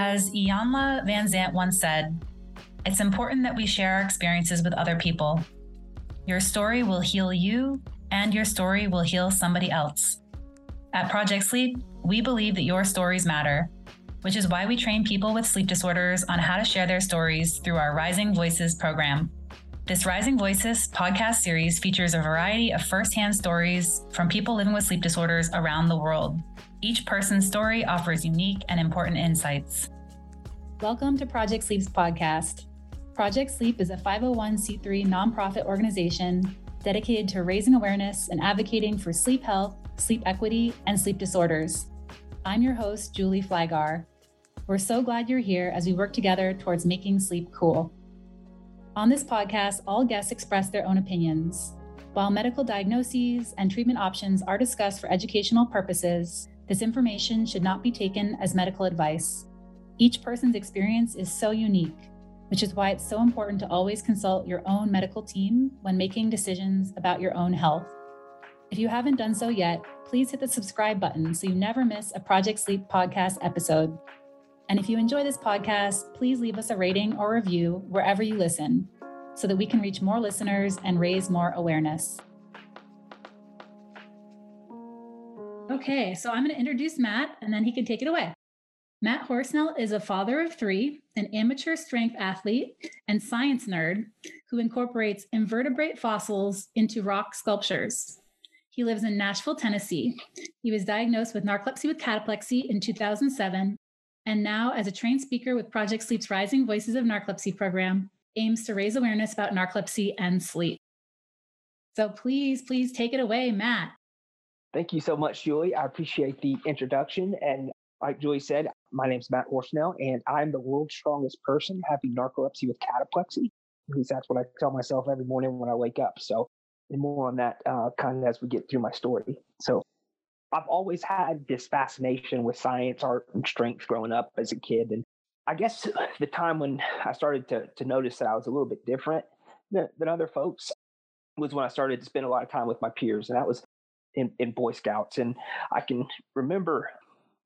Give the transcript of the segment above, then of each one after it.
As Iyanla Vanzant once said, it's important that we share our experiences with other people. Your story will heal you, and your story will heal somebody else. At Project Sleep, we believe that your stories matter, which is why we train people with sleep disorders on how to share their stories through our Rising Voices program. This Rising Voices podcast series features a variety of firsthand stories from people living with sleep disorders around the world. Each person's story offers unique and important insights. Welcome to Project Sleep's podcast. Project Sleep is a 501c3 nonprofit organization dedicated to raising awareness and advocating for sleep health, sleep equity, and sleep disorders. I'm your host, Julie Flygare. We're so glad you're here as we work together towards making sleep cool. On this podcast, all guests express their own opinions. While medical diagnoses and treatment options are discussed for educational purposes, this information should not be taken as medical advice. Each person's experience is so unique, which is why it's so important to always consult your own medical team when making decisions about your own health. If you haven't done so yet, please hit the subscribe button so you never miss a Project Sleep podcast episode. And if you enjoy this podcast, please leave us a rating or review wherever you listen so that we can reach more listeners and raise more awareness. Okay, so I'm going to introduce Matt and then he can take it away. Matt Horsnell is a father of three, an amateur strength athlete, and science nerd who incorporates invertebrate fossils into rock sculptures. He lives in Nashville, Tennessee. He was diagnosed with narcolepsy with cataplexy in 2007 and now, as a trained speaker with Project Sleep's Rising Voices of Narcolepsy program, aims to raise awareness about narcolepsy and sleep. So please, please take it away, Matt. Thank you so much, Julie. I appreciate the introduction. And like Julie said, my name is Matt Horsnell, and I'm the world's strongest person having narcolepsy with cataplexy. At least that's what I tell myself every morning when I wake up. So, and more on that uh, kind of as we get through my story. So, I've always had this fascination with science, art, and strength growing up as a kid. And I guess the time when I started to, to notice that I was a little bit different than, than other folks was when I started to spend a lot of time with my peers. And that was in, in Boy Scouts. And I can remember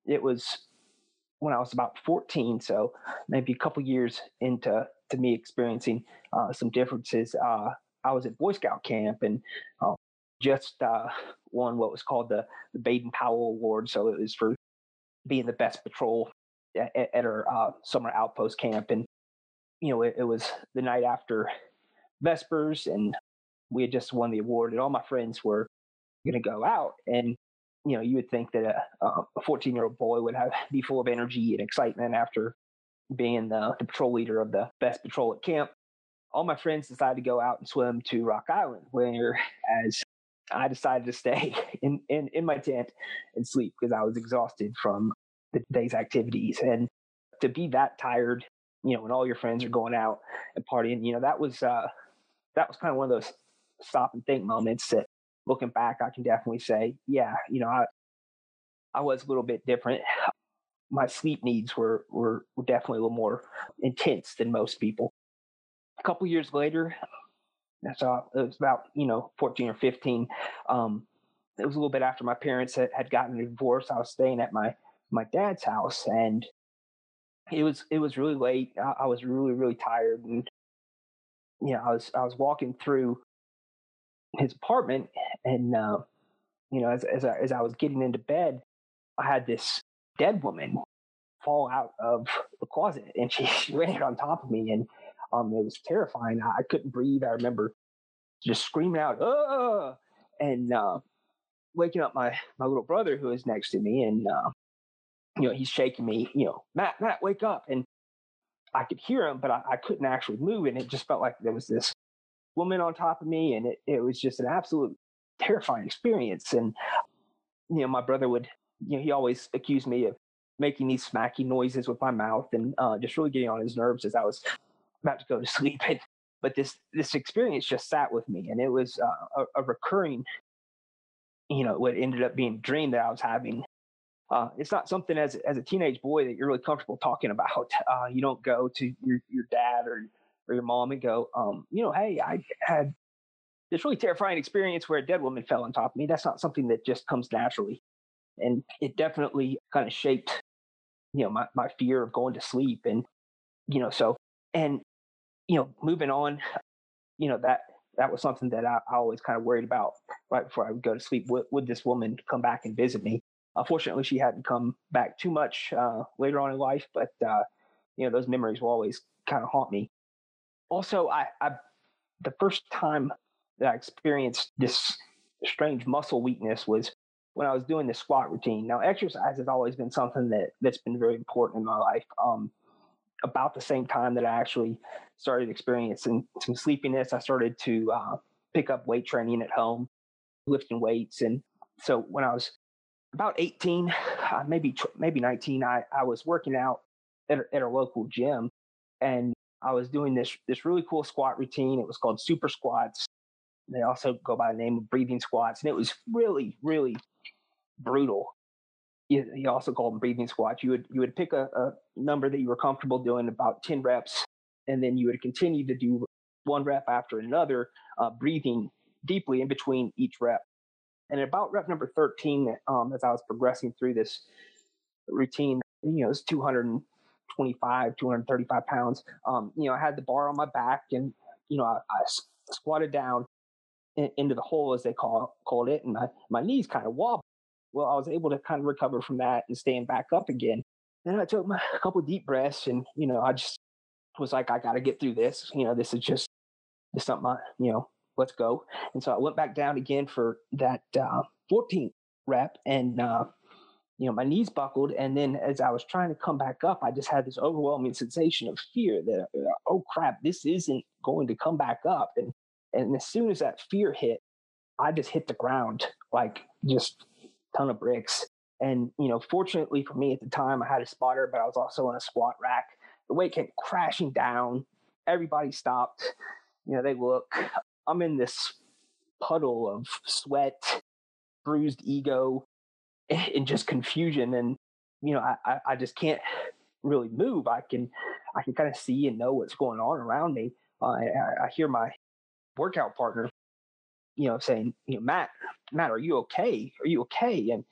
it was when I was about 14. So maybe a couple years into to me experiencing uh, some differences. Uh, I was at Boy Scout camp and uh, just won what was called the, the Baden Powell Award. So it was for being the best patrol at, at our uh, summer outpost camp. And, you know, it, it, was the night after Vespers, and we had just won the award, and all my friends were going to go out. And, you know, you would think that a 14 year old boy would have be full of energy and excitement after being the, the patrol leader of the best patrol at camp all my friends decided to go out and swim to Rock Island, where as I decided to stay in, in, in my tent and sleep because I was exhausted from the day's activities. And to be that tired, you know, when all your friends are going out and partying, you know, that was uh that was kind of one of those stop and think moments that looking back I can definitely say, yeah, you know, I I was a little bit different. My sleep needs were were, definitely a little more intense than most people. A couple years later, that's so it was about you know 14 or 15 um, it was a little bit after my parents had, had gotten a divorce i was staying at my my dad's house and it was it was really late I, I was really really tired and you know i was i was walking through his apartment and uh, you know as as I, as I was getting into bed i had this dead woman fall out of the closet and she, she ran on top of me and um, it was terrifying. I couldn't breathe. I remember just screaming out, "Oh!" and uh, waking up my my little brother who is next to me, and uh, you know he's shaking me. You know, Matt, Matt, wake up! And I could hear him, but I, I couldn't actually move, and it just felt like there was this woman on top of me, and it it was just an absolute terrifying experience. And you know, my brother would, you know, he always accused me of making these smacky noises with my mouth and uh, just really getting on his nerves as I was about to go to sleep. And, but this this experience just sat with me, and it was uh, a, a, recurring, you know, what ended up being a dream that I was having. Uh, it's not something as as a teenage boy that you're really comfortable talking about. Uh, you don't go to your your dad or or your mom and go, um, you know, hey, I had this really terrifying experience where a dead woman fell on top of me. That's not something that just comes naturally, and it definitely kind of shaped you know, my, my fear of going to sleep. And, you know, so, and, you know, moving on, you know, that, that was something that I, I always kind of worried about right before I would go to sleep. Would, would this woman come back and visit me? Unfortunately, she hadn't come back too much uh, later on in life, but, uh, you know, those memories will always kind of haunt me. Also, I, I the first time that I experienced this strange muscle weakness was when I was doing the squat routine. Now, exercise has always been something that that's been very important in my life. Um, about the same time that I actually started experiencing some sleepiness, I started to uh, pick up weight training at home, lifting weights, and so when I was about 18, uh, maybe maybe 19, I, I was working out at a, at a local gym, and I was doing this this really cool squat routine. It was called super squats. They also go by the name of breathing squats, and it was really really brutal. You, you also call them breathing squats. You would you would pick a, a number that you were comfortable doing, about ten reps, and then you would continue to do one rep after another, uh, breathing deeply in between each rep. And about rep number 13, um, as I was progressing through this routine, you know, it's 225, 235 pounds. Um, you know, I had the bar on my back and, you know, I, I squatted down in, into the hole, as they call called it, and my, my knees kind of wobbled well, I was able to kind of recover from that and stand back up again. Then I took my, a couple deep breaths, and you know, I just was like, I got to get through this. You know, this is just this something. I, you know, let's go. And so I went back down again for that uh, 14th rep, and uh, you know, my knees buckled. And then as I was trying to come back up, I just had this overwhelming sensation of fear that, uh, oh crap, this isn't going to come back up. And and as soon as that fear hit, I just hit the ground like just a ton of bricks. And, you know, fortunately for me at the time, I had a spotter, but I was also on a squat rack. The weight came crashing down. Everybody stopped. You know, they look. I'm in this puddle of sweat, bruised ego, and just confusion. And, you know, I, I just can't really move. I can, I can kind of see and know what's going on around me. Uh, I, I hear my workout partner you know, saying, you know, Matt, Matt, are you okay? Are you okay? And,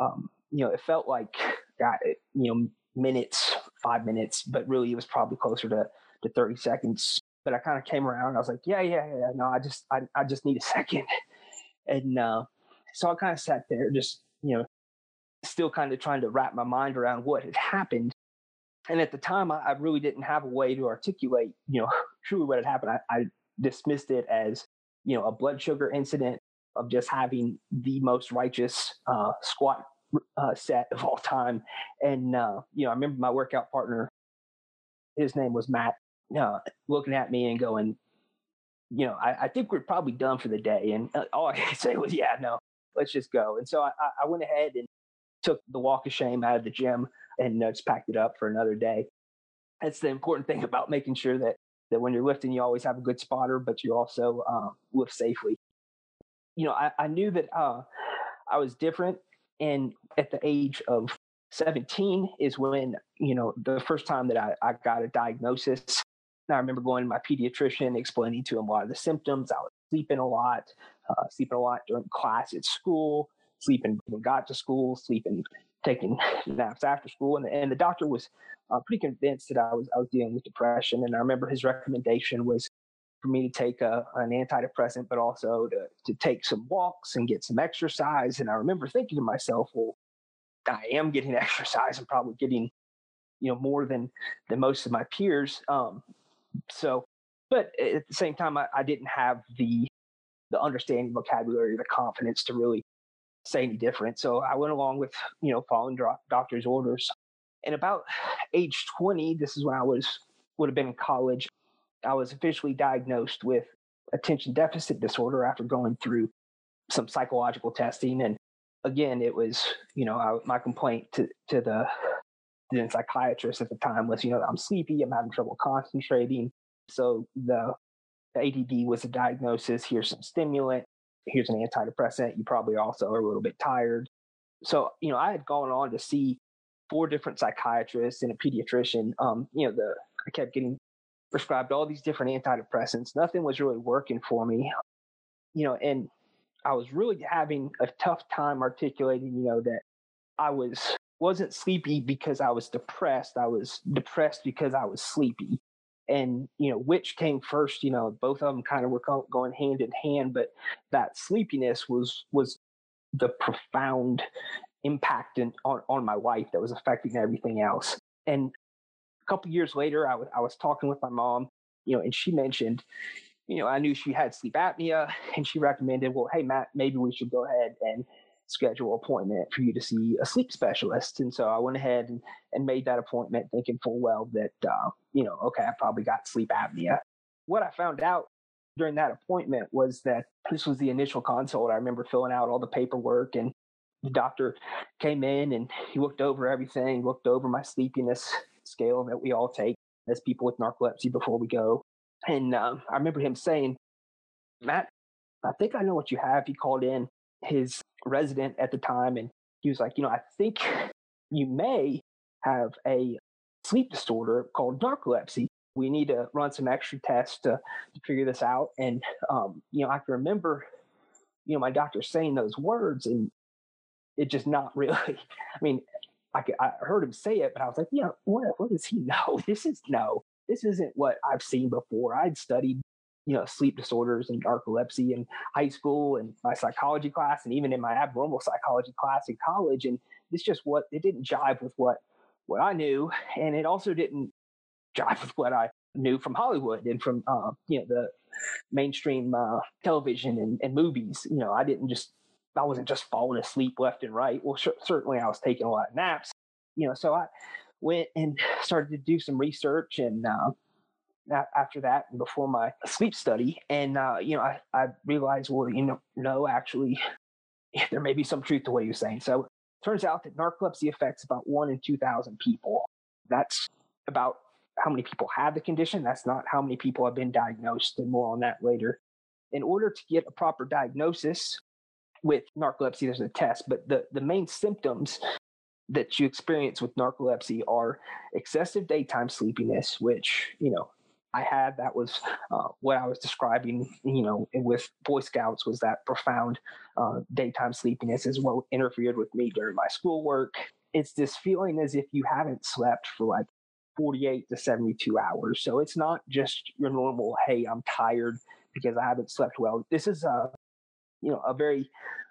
um, you know, it felt like, God, it, you know, minutes, five minutes, but really it was probably closer to, to 30 seconds. But I kind of came around. I was like, yeah, yeah, yeah. No, I just, I, I just need a second. And uh, so I kind of sat there, just, you know, still kind of trying to wrap my mind around what had happened. And at the time, I, I really didn't have a way to articulate, you know, truly what had happened. I, I dismissed it as you know, a blood sugar incident of just having the most righteous uh, squat uh, set of all time. And, uh, you know, I remember my workout partner, his name was Matt, uh, looking at me and going, you know, I, I, think we're probably done for the day. And uh, all I could say was, yeah, no, let's just go. And so I, I went ahead and took the walk of shame out of the gym and uh, just packed it up for another day. That's the important thing about making sure that that when you're lifting, you always have a good spotter, but you also uh, lift safely. You know, I, I knew that uh, I was different. And at the age of 17 is when, you know, the first time that I, I got a diagnosis. And I remember going to my pediatrician, explaining to him a lot of the symptoms. I was sleeping a lot, uh, sleeping a lot during class at school, sleeping when got to school, sleeping taking naps after school, and, and the doctor was uh, pretty convinced that I was I was dealing with depression. And I remember his recommendation was for me to take a, an antidepressant, but also to to take some walks and get some exercise. And I remember thinking to myself, well, I am getting exercise. I'm probably getting you know more than than most of my peers. Um, so, but at the same time, I, I didn't have the the understanding vocabulary, the confidence to really say any different. So I went along with, you know, following doctor's orders. And about age 20, this is when I was, would have been in college, I was officially diagnosed with attention deficit disorder after going through some psychological testing. And again, it was, you know, I, my complaint to, to the, the psychiatrist at the time was, you know, I'm sleepy, I'm having trouble concentrating. So the, the ADD was a diagnosis. Here's some stimulant here's an antidepressant. You probably also are a little bit tired. So, you know, I had gone on to see four different psychiatrists and a pediatrician. Um, you know, the I kept getting prescribed all these different antidepressants. Nothing was really working for me. You know, and I was really having a tough time articulating, you know, that I was wasn't sleepy because I was depressed. I was depressed because I was sleepy. And, you know, which came first, you know, both of them kind of were going hand in hand, but that sleepiness was, was the profound impact in, on, on my life that was affecting everything else. And a couple years later, I was, I was talking with my mom, you know, and she mentioned, you know, I knew she had sleep apnea and she recommended, well, hey, Matt, maybe we should go ahead and schedule appointment for you to see a sleep specialist. And so I went ahead and, and made that appointment thinking full well that, uh, you know, okay, I probably got sleep apnea. What I found out during that appointment was that this was the initial consult. I remember filling out all the paperwork and the doctor came in and he looked over everything, looked over my sleepiness scale that we all take as people with narcolepsy before we go. And um, I remember him saying, Matt, I think I know what you have. He called in his resident at the time and he was like, you know, I think you may have a sleep disorder called narcolepsy. We need to run some extra tests to, to figure this out. And, um, you know, I can remember, you know, my doctor saying those words and it just not really, I mean, I, I heard him say it, but I was like, yeah, what, what does he know? This is no, this isn't what I've seen before. I'd studied you know sleep disorders and narcolepsy in high school and my psychology class and even in my abnormal psychology class in college and it's just what it didn't jive with what what I knew and it also didn't jive with what I knew from Hollywood and from uh, you know the mainstream uh, television and, and, movies you know I didn't just I wasn't just falling asleep left and right. Well certainly I was taking a lot of naps you know so I went and started to do some research and uh, after that and before my sleep study and uh, you know I, I realized well you know no actually there may be some truth to what he was saying. So turns out that narcolepsy affects about one in 2000 people. That's about how many people have the condition. That's not how many people have been diagnosed and more on that later. In order to get a proper diagnosis with narcolepsy there's a test but the, the main symptoms that you experience with narcolepsy are excessive daytime sleepiness which you know I had that was uh, what I was describing, you know, with Boy Scouts was that profound uh, daytime sleepiness is what interfered with me during my schoolwork. It's this feeling as if you haven't slept for like 48 to 72 hours. So it's not just your normal, hey, I'm tired because I haven't slept well. This is a, you know, a very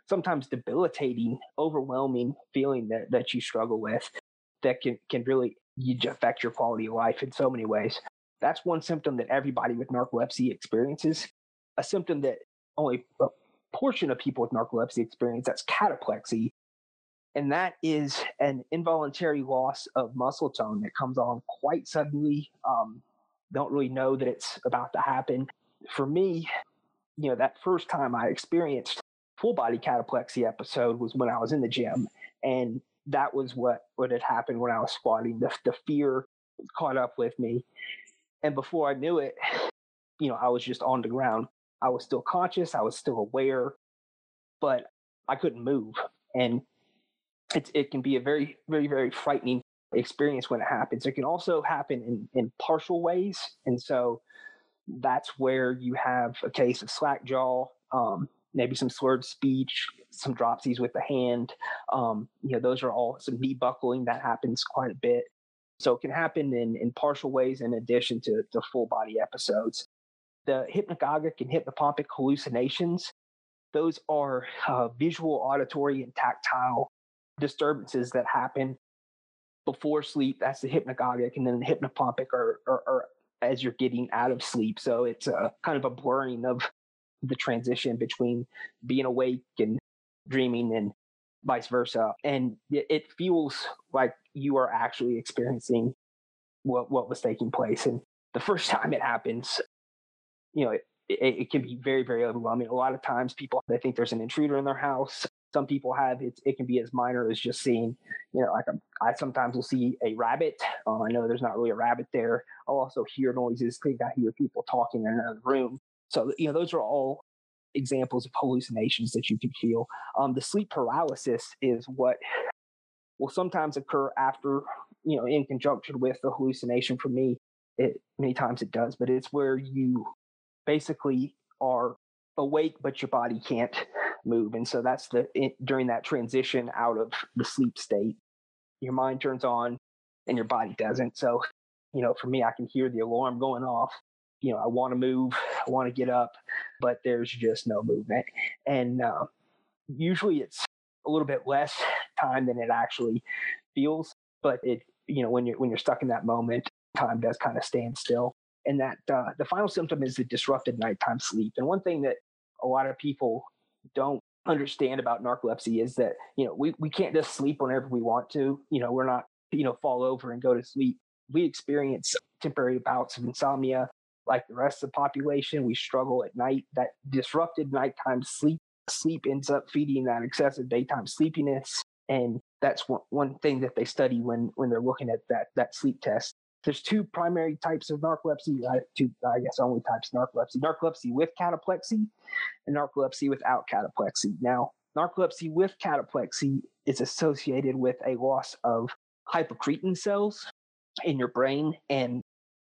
sometimes debilitating, overwhelming feeling that, that you struggle with that can, can really affect your quality of life in so many ways. That's one symptom that everybody with narcolepsy experiences. A symptom that only a portion of people with narcolepsy experience, that's cataplexy. And that is an involuntary loss of muscle tone that comes on quite suddenly. Um, don't really know that it's about to happen. For me, you know, that first time I experienced full body cataplexy episode was when I was in the gym. And that was what, what had happened when I was squatting. The, the fear caught up with me. And before I knew it, you know, I was just on the ground. I was still conscious, I was still aware, but I couldn't move. And it, it can be a very, very, very frightening experience when it happens. It can also happen in, in partial ways. And so that's where you have a case of slack jaw, um, maybe some slurred speech, some dropsies with the hand. Um, you know, those are all some knee buckling that happens quite a bit. So it can happen in, in partial ways in addition to, to full body episodes. The hypnagogic and hypnopompic hallucinations, those are uh, visual, auditory, and tactile disturbances that happen before sleep. That's the hypnagogic, and then the hypnopompic are, are, are as you're getting out of sleep. So it's a kind of a blurring of the transition between being awake and dreaming and vice versa. And it feels like you are actually experiencing what, what was taking place. And the first time it happens, you know, it, it, it can be very, very overwhelming. A lot of times people, they think there's an intruder in their house. Some people have it. It can be as minor as just seeing, you know, like a, I sometimes will see a rabbit. Uh, I know there's not really a rabbit there. I'll also hear noises. Think I hear people talking in another room. So, you know, those are all examples of hallucinations that you can feel. Um, the sleep paralysis is what will sometimes occur after, you know, in conjunction with the hallucination. For me, it many times it does, but it's where you basically are awake, but your body can't move, and so that's the it, during that transition out of the sleep state. your mind turns on and your body doesn't. So, you know, for me, I can hear the alarm going off. You know, I want to move, I want to get up, but there's just no movement. And uh, usually it's a little bit less time than it actually feels. But it, you know, when you're when you're stuck in that moment, time does kind of stand still. And that uh, the final symptom is the disrupted nighttime sleep. And one thing that a lot of people don't understand about narcolepsy is that you know we, we can't just sleep whenever we want to you know we're not you know fall over and go to sleep we experience temporary bouts of insomnia like the rest of the population we struggle at night. That disrupted nighttime sleep sleep ends up feeding that excessive daytime sleepiness. And that's one, one thing that they study when when they're looking at that that sleep test. There's two primary types of narcolepsy uh, two i guess only types of narcolepsy. Narcolepsy with cataplexy and narcolepsy without cataplexy. Now narcolepsy with cataplexy is associated with a loss of hypocretin cells in your brain and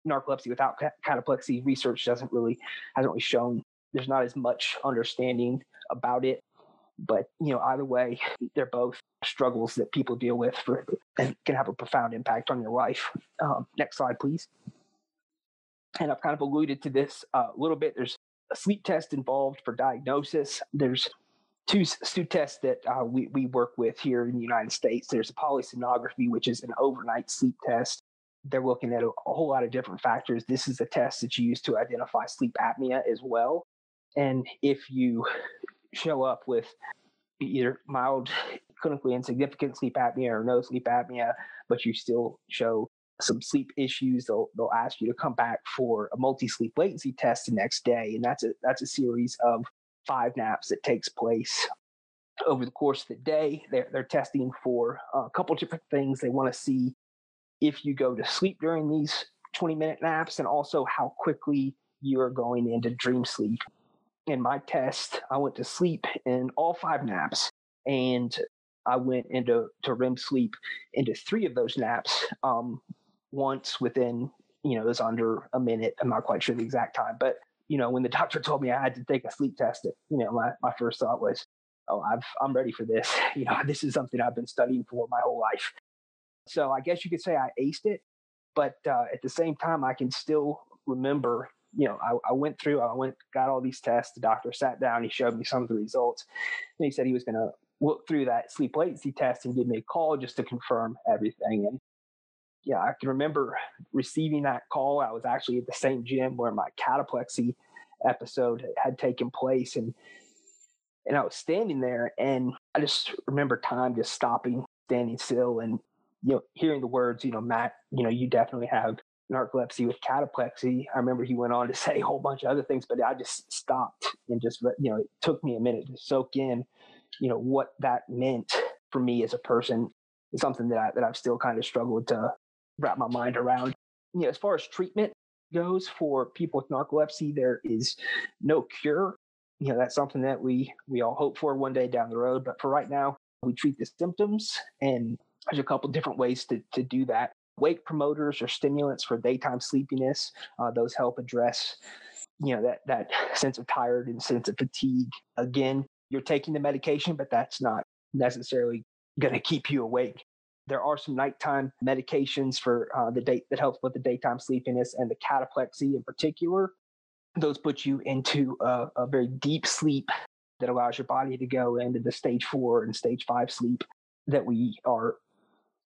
narcolepsy without cataplexy research doesn't really hasn't really shown there's not as much understanding about it. But you know, either way, they're both struggles that people deal with for and can have a profound impact on your life. Um, next slide, please. And I've kind of alluded to this uh, a little bit. There's a sleep test involved for diagnosis. There's two, two tests that uh, we, we work with here in the United States. There's a polysomnography, which is an overnight sleep test. They're looking at a, a whole lot of different factors. This is a test that you use to identify sleep apnea as well. And if you show up with either mild, clinically insignificant sleep apnea or no sleep apnea, but you still show some sleep issues, they'll they'll ask you to come back for a multi-sleep latency test the next day, and that's a that's a series of five naps that takes place over the course of the day. They're they're testing for uh, a couple different things. They want to see if you go to sleep during these 20 minute naps, and also how quickly you are going into dream sleep in my test, I went to sleep in all five naps, and I went into to REM sleep into three of those naps. Um, once within, you know, it was under a minute. I'm not quite sure the exact time, but you know, when the doctor told me I had to take a sleep test, it, you know, my, my first thought was, oh, I've, I'm ready for this. You know, this is something I've been studying for my whole life. So I guess you could say I aced it, but uh, at the same time, I can still remember you know, I, I, went through, I went, got all these tests. The doctor sat down, he showed me some of the results. And he said he was going to look through that sleep latency test and give me a call just to confirm everything. And yeah, I can remember receiving that call. I was actually at the same gym where my cataplexy episode had taken place. And, and I was standing there and I just remember time just stopping, standing still and, you know, hearing the words, you know, Matt, you know, you definitely have narcolepsy with cataplexy. I remember he went on to say a whole bunch of other things, but I just stopped and just, you know, it took me a minute to soak in, you know, what that meant for me as a person. It's something that I, that I've still kind of struggled to wrap my mind around. You know, as far as treatment goes for people with narcolepsy, there is no cure. You know, that's something that we we all hope for one day down the road. But for right now, we treat the symptoms, and there's a couple different ways to to do that wake promoters or stimulants for daytime sleepiness. Uh, those help address, you know, that that sense of tired and sense of fatigue. Again, you're taking the medication, but that's not necessarily going to keep you awake. There are some nighttime medications for uh, the date that helps with the daytime sleepiness and the cataplexy in particular. Those put you into a, a very deep sleep that allows your body to go into the stage four and stage five sleep that we are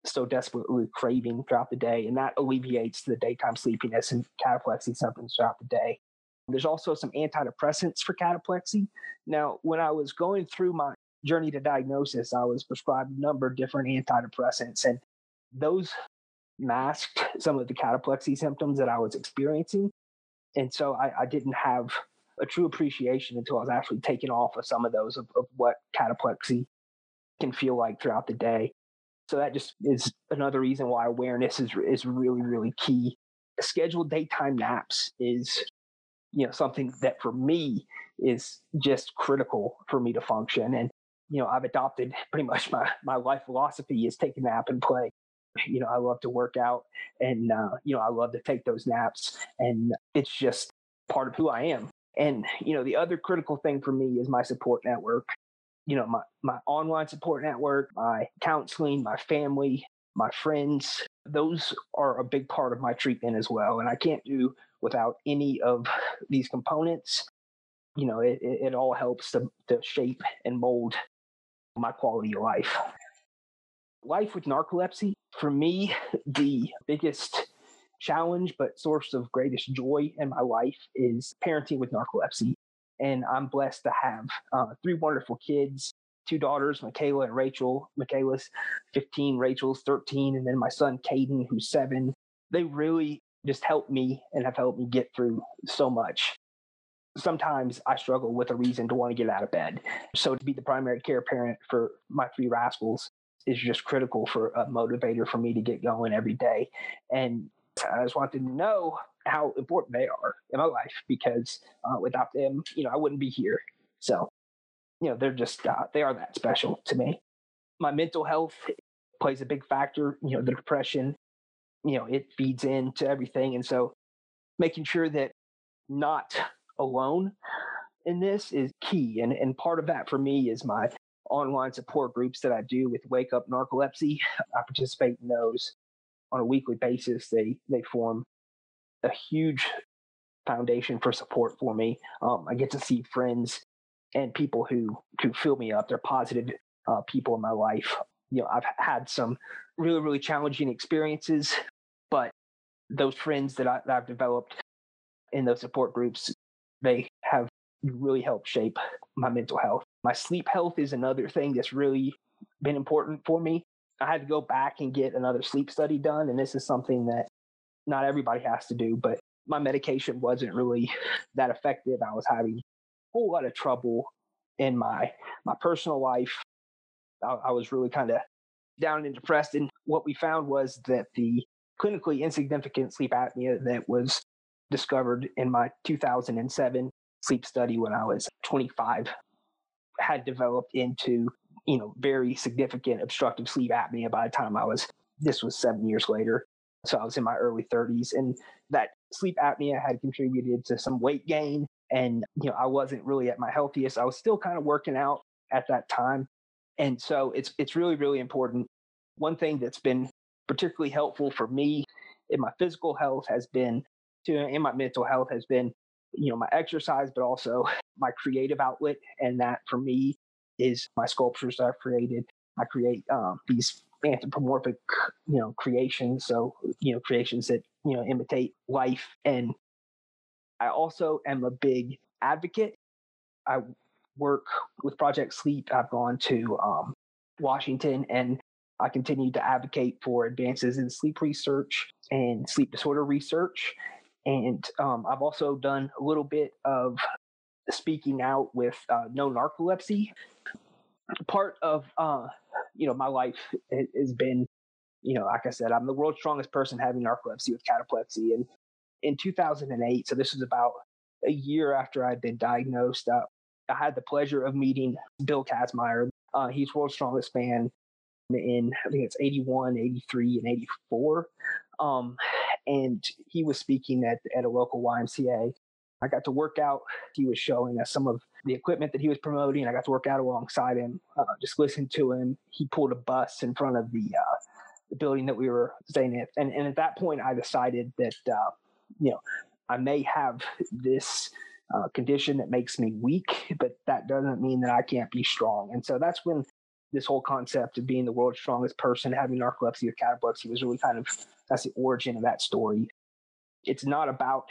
so desperately craving throughout the day, and that alleviates the daytime sleepiness and cataplexy symptoms throughout the day. There's also some antidepressants for cataplexy. Now, when I was going through my journey to diagnosis, I was prescribed a number of different antidepressants, and those masked some of the cataplexy symptoms that I was experiencing. And so I, I didn't have a true appreciation until I was actually taken off of some of those of, of what cataplexy can feel like throughout the day. So that just is another reason why awareness is is really really key. Scheduled daytime naps is you know something that for me is just critical for me to function and you know I've adopted pretty much my my life philosophy is take a nap and play. You know I love to work out and uh, you know I love to take those naps and it's just part of who I am. And you know the other critical thing for me is my support network you know my my online support network my counseling my family my friends. Those are a big part of my treatment as well. And I can't do without any of these components. You know, it, it all helps to, to shape and mold my quality of life. Life with narcolepsy, for me, the biggest challenge but source of greatest joy in my life is parenting with narcolepsy. And I'm blessed to have uh, three wonderful kids two daughters, Michaela and Rachel. Michaela's 15, Rachel's 13, and then my son Caden, who's seven. They really just helped me and have helped me get through so much. Sometimes I struggle with a reason to want to get out of bed. So to be the primary care parent for my three rascals is just critical for a motivator for me to get going every day. And I just wanted to know how important they are in my life because uh, without them, you know, I wouldn't be here. So, you know, they're just, uh, they are that special to me. My mental health plays a big factor, you know, the depression, you know, it feeds into everything. And so making sure that not alone in this is key. And, and part of that for me is my online support groups that I do with Wake Up Narcolepsy. I participate in those on a weekly basis. They they form a huge foundation for support for me. Um, I get to see friends and people who who fill me up. They're positive uh, people in my life. You know, I've had some really really challenging experiences, but those friends that, I, that I've developed in those support groups, they have really helped shape my mental health. My sleep health is another thing that's really been important for me. I had to go back and get another sleep study done. And this is something that not everybody has to do, but my medication wasn't really that effective. I was having a whole lot of trouble in my my personal life. I, I was really kind of down and depressed. And what we found was that the clinically insignificant sleep apnea that was discovered in my 2007 sleep study when I was 25 had developed into you know, very significant obstructive sleep apnea by the time I was, this was seven years later. So I was in my early 30s. And that sleep apnea had contributed to some weight gain. And, you know, I wasn't really at my healthiest. I was still kind of working out at that time. And so it's it's really, really important. One thing that's been particularly helpful for me in my physical health has been to in my mental health has been, you know, my exercise, but also my creative outlet. And that for me is my sculptures that I've created. I create um, these anthropomorphic, you know, creations. So, you know, creations that, you know, imitate life. And I also am a big advocate. I work with Project Sleep. I've gone to um, Washington and I continue to advocate for advances in sleep research and sleep disorder research. And um, I've also done a little bit of speaking out with uh, no narcolepsy. Part of uh, you know my life has been, you know, like I said, I'm the world's strongest person having narcolepsy with cataplexy, and in 2008, so this was about a year after I'd been diagnosed. Uh, I had the pleasure of meeting Bill Kazmaier. Uh, he's world's strongest man in I think it's 81, 83, and 84. Um, and he was speaking at at a local YMCA, I got to work out. He was showing us some of the equipment that he was promoting. I got to work out alongside him, uh, just listen to him. He pulled a bus in front of the uh, the building that we were staying at, and and at that point, I decided that uh, you know I may have this uh, condition that makes me weak, but that doesn't mean that I can't be strong. And so that's when this whole concept of being the world's strongest person, having narcolepsy or cataplexy, was really kind of that's the origin of that story. It's not about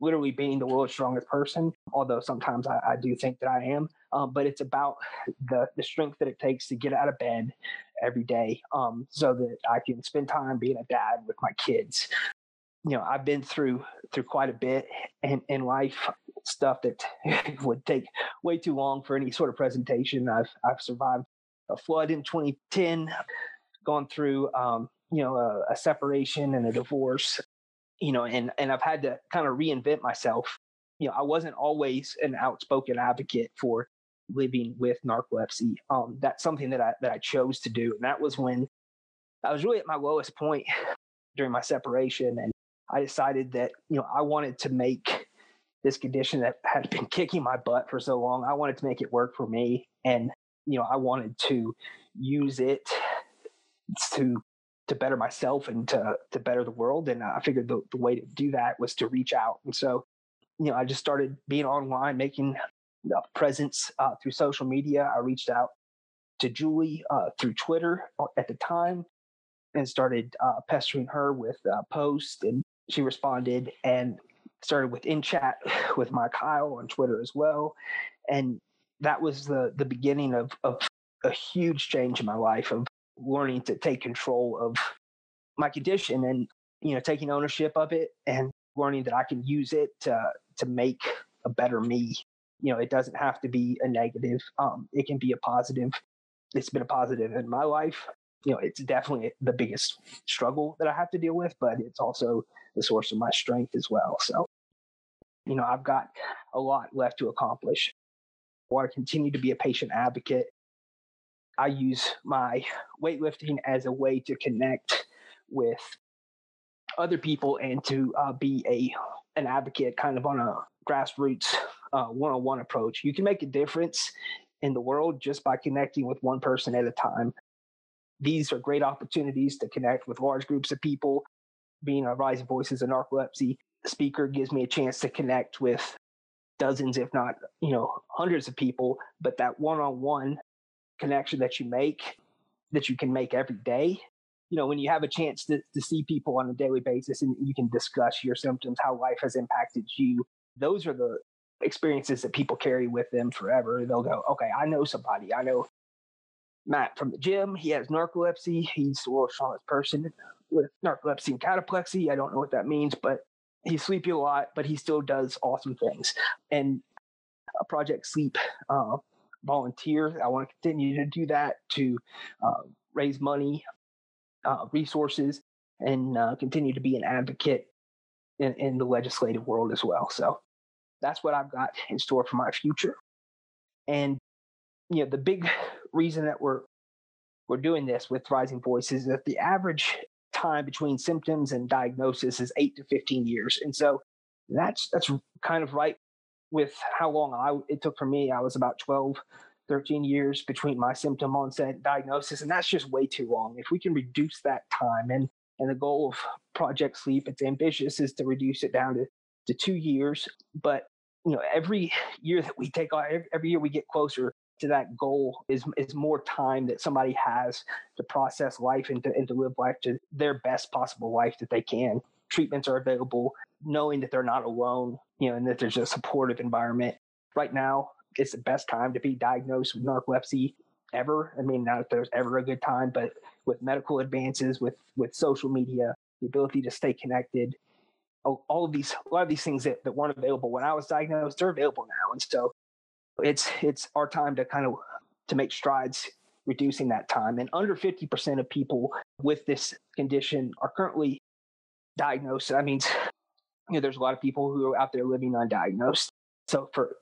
literally being the world's strongest person, although sometimes I, I do think that I am. Um, but it's about the, the strength that it takes to get out of bed every day um, so that I can spend time being a dad with my kids. You know, I've been through through quite a bit in, in life, stuff that would take way too long for any sort of presentation. I've I've survived a flood in 2010, gone through um, you know a, a, separation and a divorce you know, and and I've had to kind of reinvent myself. You know, I wasn't always an outspoken advocate for living with narcolepsy. Um, that's something that I that I chose to do, and that was when I was really at my lowest point during my separation, and I decided that you know I wanted to make this condition that had been kicking my butt for so long. I wanted to make it work for me, and you know I wanted to use it to to better myself and to to better the world. And I figured the, the way to do that was to reach out. And so, you know, I just started being online, making a presence uh, through social media. I reached out to Julie uh, through Twitter uh, at the time and started uh, pestering her with uh, posts, and she responded and started with in chat with my Kyle on Twitter as well, and that was the the beginning of of a huge change in my life of learning to take control of my condition and you know taking ownership of it and learning that I can use it to to make a better me. You know, it doesn't have to be a negative. Um, it can be a positive. It's been a positive in my life. You know, it's definitely the biggest struggle that I have to deal with, but it's also the source of my strength as well. So, you know, I've got a lot left to accomplish. I want to continue to be a patient advocate. I use my weightlifting as a way to connect with other people and to uh, be a an advocate kind of on a grassroots uh, one-on-one approach. You can make a difference in the world just by connecting with one person at a time. These are great opportunities to connect with large groups of people. Being a rising voices in narcolepsy speaker gives me a chance to connect with dozens if not you know hundreds of people but that one-on-one connection that you make that you can make every day. You know when you have a chance to, to see people on a daily basis and you can discuss your symptoms how life has impacted you those are the experiences that people carry with them forever. They'll go okay i know somebody. I know matt from the gym. He has narcolepsy. He's the world's strongest person with narcolepsy and cataplexy. I don't know what that means but he's sleepy a lot but he still does awesome things. And a project sleep uh, volunteer i want to continue to do that to uh, raise money uh, resources and uh, continue to be an advocate in, in the legislative world as well. So that's what I've got in store for my future. And you know, the big reason that we're we're doing this with Rising Voices is that the average time between symptoms and diagnosis is eight to 15 years. And so that's that's kind of right with how long I it took for me. I was about 12 13 years between my symptom onset diagnosis, and that's just way too long. If we can reduce that time, and and the goal of Project Sleep, it's ambitious, is to reduce it down to, to two years. But you know, every year that we take, on, every year we get closer to that goal is is more time that somebody has to process life and to, and to live life to their best possible life that they can. Treatments are available, knowing that they're not alone, you know, and that there's a supportive environment. Right now, it's the best time to be diagnosed with narcolepsy ever. I mean, not if there's ever a good time, but with medical advances, with with social media, the ability to stay connected, all, all of these, a lot of these things that, that weren't available when I was diagnosed, they're available now. And so it's it's our time to kind of to make strides reducing that time. And under 50% of people with this condition are currently diagnosed. That means you know there's a lot of people who are out there living undiagnosed. So for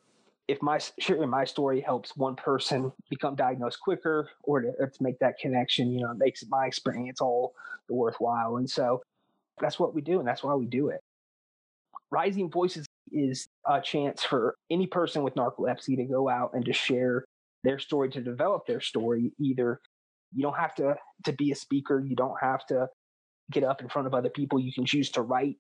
if my sharing my story helps one person become diagnosed quicker or to, or to make that connection, you know, it makes my experience all the worthwhile. And so that's what we do, and that's why we do it. Rising Voices is a chance for any person with narcolepsy to go out and to share their story, to develop their story. Either you don't have to to be a speaker, you don't have to get up in front of other people. You can choose to write.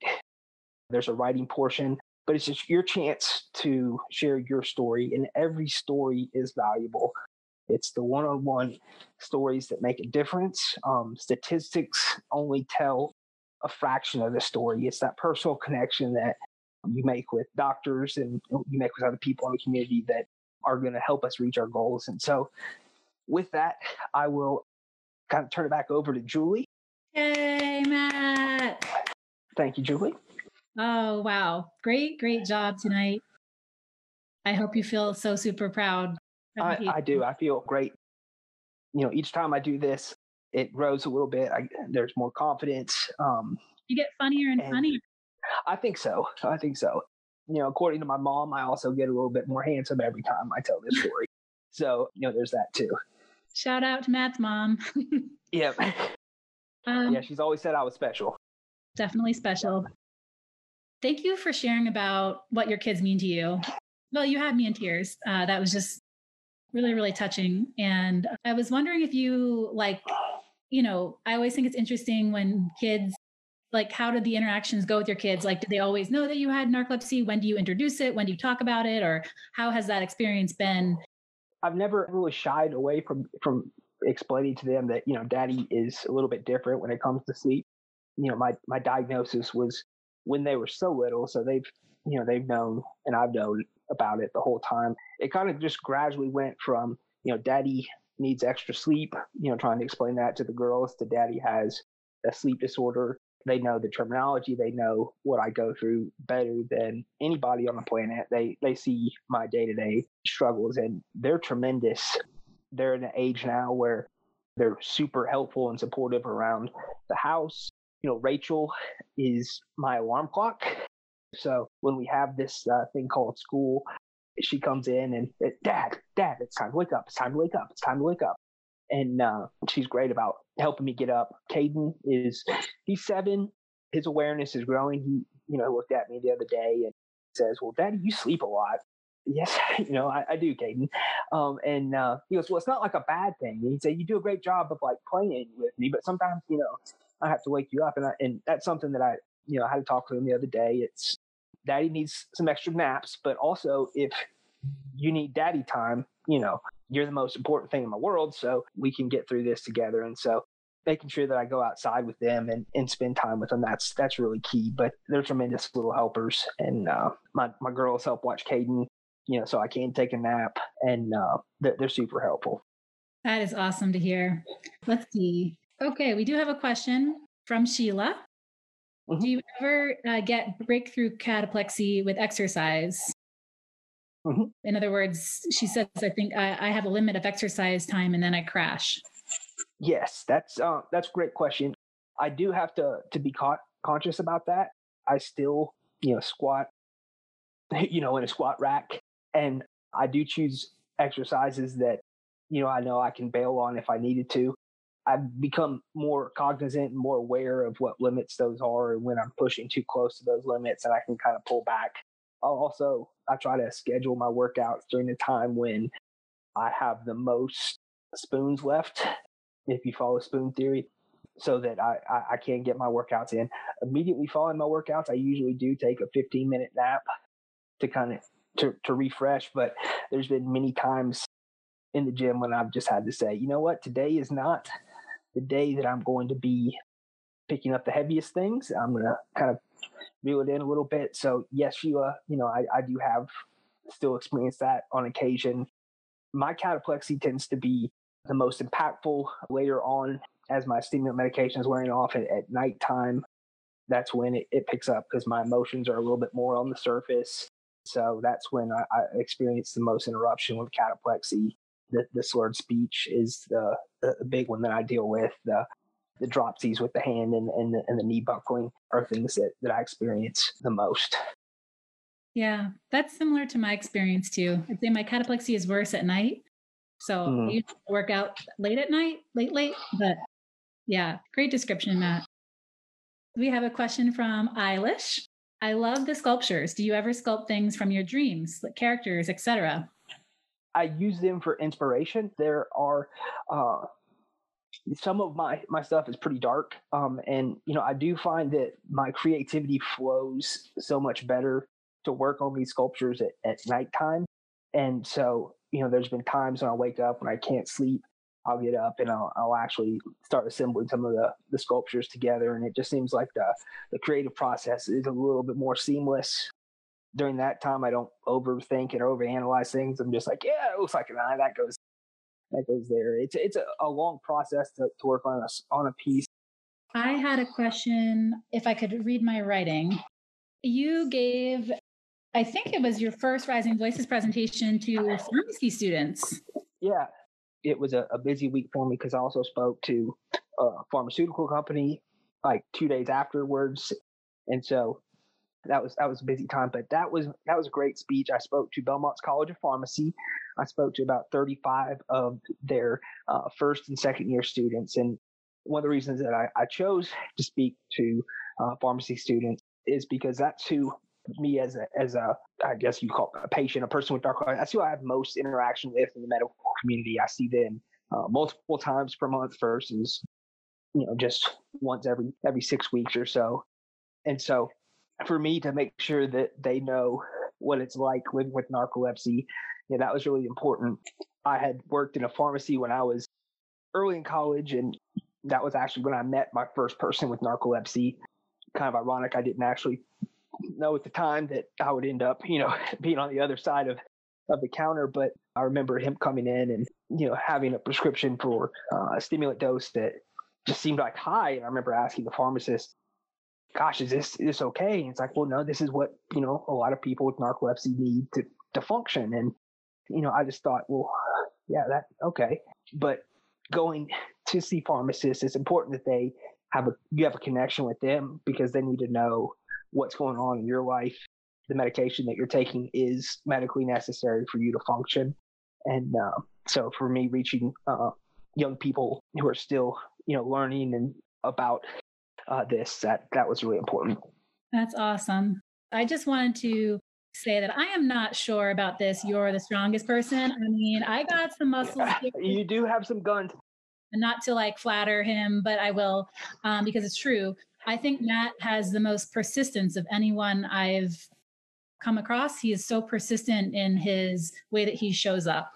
There's a writing portion but it's just your chance to share your story and every story is valuable. It's the one-on-one stories that make a difference. Um, statistics only tell a fraction of the story. It's that personal connection that you make with doctors and you make with other people in the community that are going to help us reach our goals. And so with that i will kind of turn it back over to julie. Hey, matt. Thank you julie Oh, wow. Great, great job tonight. I hope you feel so super proud. I, I, do. I feel great. You know, each time I do this, it grows a little bit. I, there's more confidence. Um, you get funnier and, and funnier. I think so. I think so. You know, according to my mom, I also get a little bit more handsome every time I tell this story. so, you know, there's that too. Shout out to Matt's mom. yep. Um, yeah, she's always said I was special. Definitely special. Thank you for sharing about what your kids mean to you. Well, you had me in tears. Uh, that was just really, really touching. And I was wondering if you like you know, I always think it's interesting when kids like how did the interactions go with your kids like did they always know that you had narcolepsy when do you introduce it when do you talk about it or how has that experience been i've never really shied away from from explaining to them that you know daddy is a little bit different when it comes to sleep you know my my diagnosis was when they were so little so they've you know they've known and i've known about it the whole time. It kind of just gradually went from you know daddy needs extra sleep you know trying to explain that to the girls to daddy has a sleep disorder. They know the terminology they know what i go through better than anybody on the planet. They they see my day-to-day struggles and they're tremendous. They're in an age now where they're super helpful and supportive around the house you know rachel is my alarm clock so when we have this uh, thing called school she comes in and dad dad it's time to wake up it's time to wake up it's time to wake up and uh, she's great about helping me get up. Caden is he's seven. His awareness is growing. He you know looked at me the other day and says, "Well, Daddy, you sleep a lot." Yes, you know I, I do, Caden. Um, and uh, he goes, "Well, it's not like a bad thing." And he said, "You do a great job of like playing with me, but sometimes you know I have to wake you up." And I, and that's something that I you know I had to talk to him the other day. It's Daddy needs some extra naps, but also if you need Daddy time, you know you're the most important thing in the world. So we can get through this together. And so making sure that I go outside with them and, and spend time with them, that's, that's really key, but they're tremendous little helpers. And, uh, my, my girls help watch Caden, you know, so I can take a nap and, uh, they're, they're super helpful. That is awesome to hear. Let's see. Okay. We do have a question from Sheila. Mm-hmm. Do you ever uh, get breakthrough cataplexy with exercise? Mm-hmm. In other words, she says, I think I, I, have a limit of exercise time and then I crash. Yes, that's uh, that's a great question. I do have to to be caught conscious about that. I still, you know, squat, you know, in a squat rack, and I do choose exercises that, you know, I know I can bail on if I needed to. I've become more cognizant and more aware of what limits those are and when I'm pushing too close to those limits, and I can kind of pull back also I try to schedule my workouts during the time when I have the most spoons left, if you follow spoon theory, so that I, I, I can get my workouts in. Immediately following my workouts, I usually do take a 15 minute nap to kind of to, to refresh. But there's been many times in the gym when I've just had to say, you know what, today is not the day that I'm going to be picking up the heaviest things. I'm going to kind of reel it in a little bit. So yes, you Sheila, you know, I, I do have still experience that on occasion. My cataplexy tends to be the most impactful later on as my stimulant medication is wearing off at, at nighttime. That's when it, it picks up because my emotions are a little bit more on the surface. So that's when I, I experience the most interruption with cataplexy. The, the slurred speech is the, the big one that I deal with. The the dropsies with the hand and, and, the, and the knee buckling are things that, that I experience the most. Yeah, that's similar to my experience too. I'd say my cataplexy is worse at night. So mm. I usually work out late at night, late, late. But yeah, great description, Matt. We have a question from Eilish. I love the sculptures. Do you ever sculpt things from your dreams, like characters, etc.? I use them for inspiration. There are uh, some of my my stuff is pretty dark um and you know i do find that my creativity flows so much better to work on these sculptures at, at nighttime and so you know there's been times when i wake up when i can't sleep i'll get up and i'll, I'll actually start assembling some of the the sculptures together and it just seems like the the creative process is a little bit more seamless during that time i don't overthink and overanalyze things i'm just like yeah it looks like an eye that goes that goes there. It's it's a, a long process to, to work on a on a piece. I had a question. If I could read my writing, you gave, I think it was your first Rising Voices presentation to pharmacy students. Yeah, it was a, a busy week for me because I also spoke to a pharmaceutical company like two days afterwards, and so that was that was a busy time. But that was that was a great speech. I spoke to Belmont's College of Pharmacy. I spoke to about 35 of their uh, first and second year students. And one of the reasons that I, I chose to speak to uh, pharmacy students is because that's who me as a, as a, I guess you call a patient, a person with dark that's who I have most interaction with in the medical community. I see them uh, multiple times per month versus you know, just once every every six weeks or so. And so for me to make sure that they know what it's like living with narcolepsy, know, that was really important. I had worked in a pharmacy when I was early in college, and that was actually when I met my first person with narcolepsy. Kind of ironic, I didn't actually know at the time that I would end up, you know, being on the other side of of the counter. But I remember him coming in and you know having a prescription for uh, a stimulant dose that just seemed like high. And I remember asking the pharmacist, "Gosh, is this is this okay?" And it's like, "Well, no, this is what you know a lot of people with narcolepsy need to to function." And you know, I just thought, well, yeah, that okay. But going to see pharmacists, it's important that they have a you have a connection with them because they need to know what's going on in your life. The medication that you're taking is medically necessary for you to function. And uh, so for me, reaching uh, young people who are still, you know, learning and about uh, this, that that was really important. That's awesome. I just wanted to say that I am not sure about this. You're the strongest person. I mean, I got some muscles. you do have some guns. And not to like flatter him, but I will um, because it's true. I think Matt has the most persistence of anyone I've come across. He is so persistent in his way that he shows up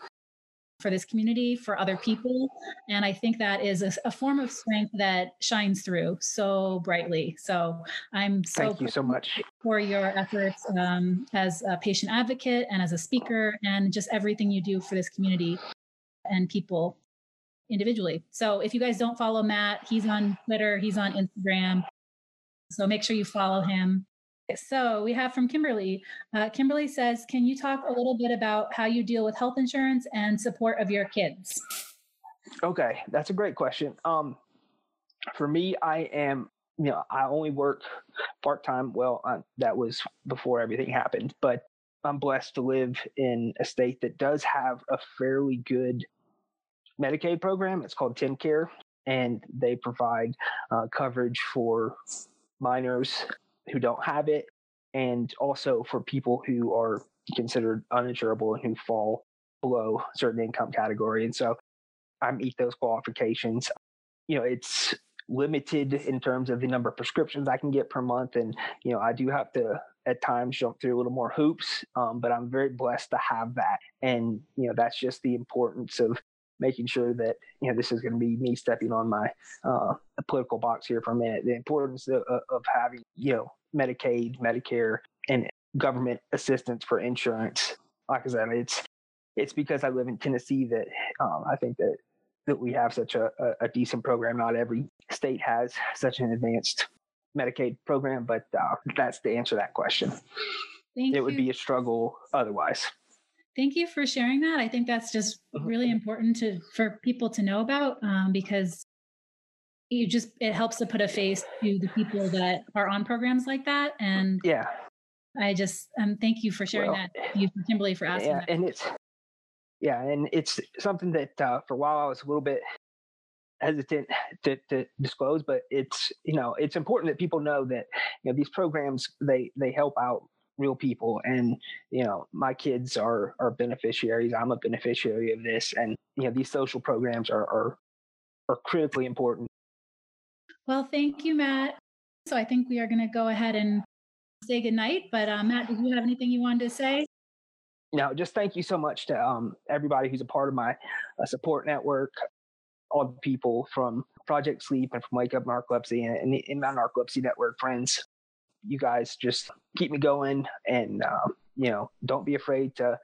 for this community, for other people. And I think that is a, a form of strength that shines through so brightly. So I'm so thank you so much for your efforts um, as a patient advocate and as a speaker, and just everything you do for this community and people individually. So if you guys don't follow Matt, he's on Twitter, he's on Instagram. So make sure you follow him. So we have from Kimberly. Uh, Kimberly says, Can you talk a little bit about how you deal with health insurance and support of your kids? Okay, that's a great question. Um, for me, I am, you know, I only work part time. Well, that was before everything happened, but I'm blessed to live in a state that does have a fairly good Medicaid program. It's called TennCare, and they provide uh, coverage for minors who don't have it, and also for people who are considered uninsurable and who fall below certain income category. And so I meet those qualifications. You know, it's limited in terms of the number of prescriptions I can get per month. And, you know, I do have to at times jump through a little more hoops, um, but I'm very blessed to have that. And, you know, that's just the importance of making sure that you know this is going to be me stepping on my uh, political box here for a minute. The importance of, of having you know Medicaid, Medicare, and government assistance for insurance. Like I said, it's it's because I live in Tennessee that um, I think that that we have such a, a, decent program. Not every state has such an advanced Medicaid program, but uh, that's the answer to that question. Thank it you. would be a struggle otherwise. Thank you for sharing that. I think that's just mm-hmm. really important to for people to know about um, because you just it helps to put a face to the people that are on programs like that. And yeah, I just um thank you for sharing well, that. You, Kimberly, for asking. Yeah, that. and it's yeah, and it's something that uh, for a while I was a little bit hesitant to, to disclose, but it's you know it's important that people know that you know these programs they they help out real people and you know my kids are are beneficiaries i'm a beneficiary of this and you know these social programs are are, are critically important. Well thank you matt. So i think we are going to go ahead and say goodnight but uh, matt did you have anything you wanted to say? No just thank you so much to um, everybody who's a part of my uh, support network all the people from project sleep and from wake up narcolepsy and, and, and my narcolepsy network friends you guys just keep me going and, uh, you know, don't be afraid to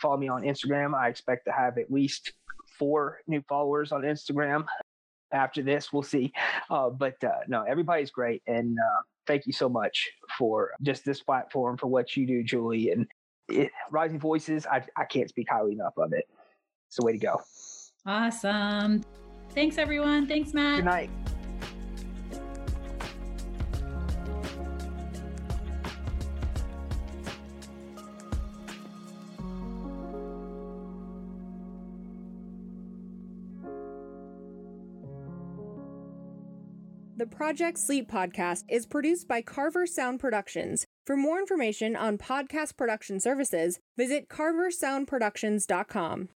follow me on Instagram. I expect to have at least four new followers on Instagram after this. We'll see. Uh, but uh, no, everybody's great. And uh, thank you so much for just this platform, for what you do, Julie. And it, Rising Voices, I, I can't speak highly enough of it. It's the way to go. Awesome. Thanks, everyone. Thanks, Matt. Good night. Project Sleep podcast is produced by Carver Sound Productions. For more information on podcast production services, visit carversoundproductions.com.